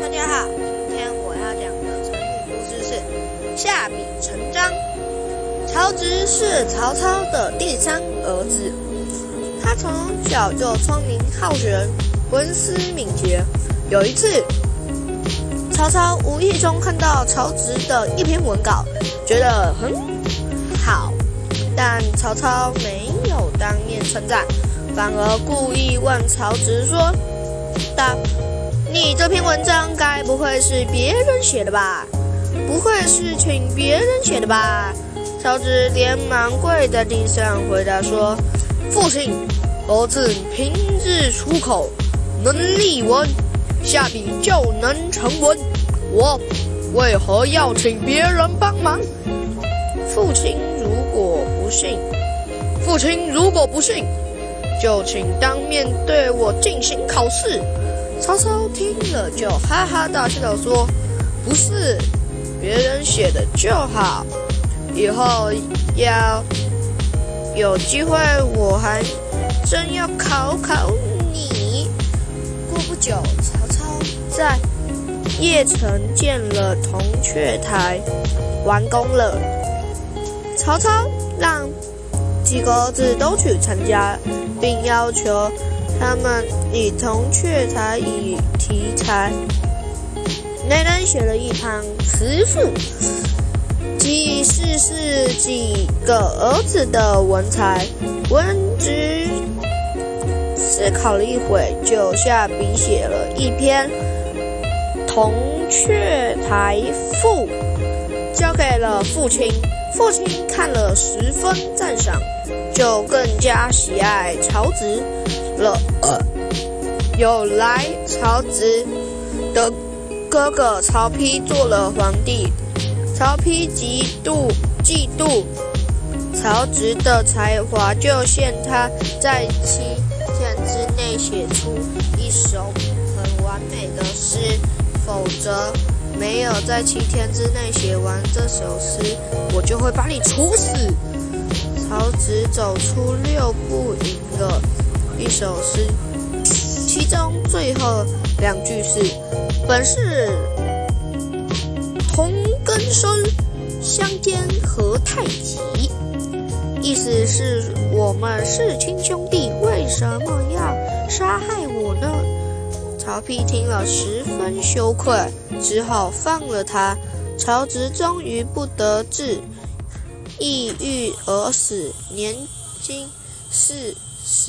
大家好，今天我要讲的成语故事是“下笔成章”。曹植是曹操的第三儿子，他从小就聪明好学，文思敏捷。有一次，曹操无意中看到曹植的一篇文稿，觉得很好，但曹操没有当面称赞。反而故意问曹植说：“大，你这篇文章该不会是别人写的吧？不会是请别人写的吧？”曹植连忙跪在地上回答说：“父亲，儿子平日出口能立文，下笔就能成文，我为何要请别人帮忙？父亲如果不信，父亲如果不信。”就请当面对我进行考试。曹操听了就哈哈大笑地说：“不是，别人写的就好。以后要有机会，我还真要考考你。”过不久，曹操在邺城建了铜雀台，完工了。曹操让几个儿子都去参加。并要求他们以铜雀台以题材，每人写了一旁词赋，即是是几个儿子的文才。文直思考了一会，就下笔写了一篇《铜雀台赋》，交给了父亲。父亲看了十分赞赏，就更加喜爱曹植了。呃有来，曹植的哥哥曹丕做了皇帝，曹丕极度嫉妒曹植的才华，就限他在七天之内写出一首很完美的诗，否则。没有在七天之内写完这首诗，我就会把你处死。曹植走出六步吟了一首诗，其中最后两句是“本是同根生，相煎何太急”，意思是我们是亲兄弟，为什么要杀害我呢？曹丕听了十分羞愧，只好放了他。曹植终于不得志，抑郁而死，年仅四。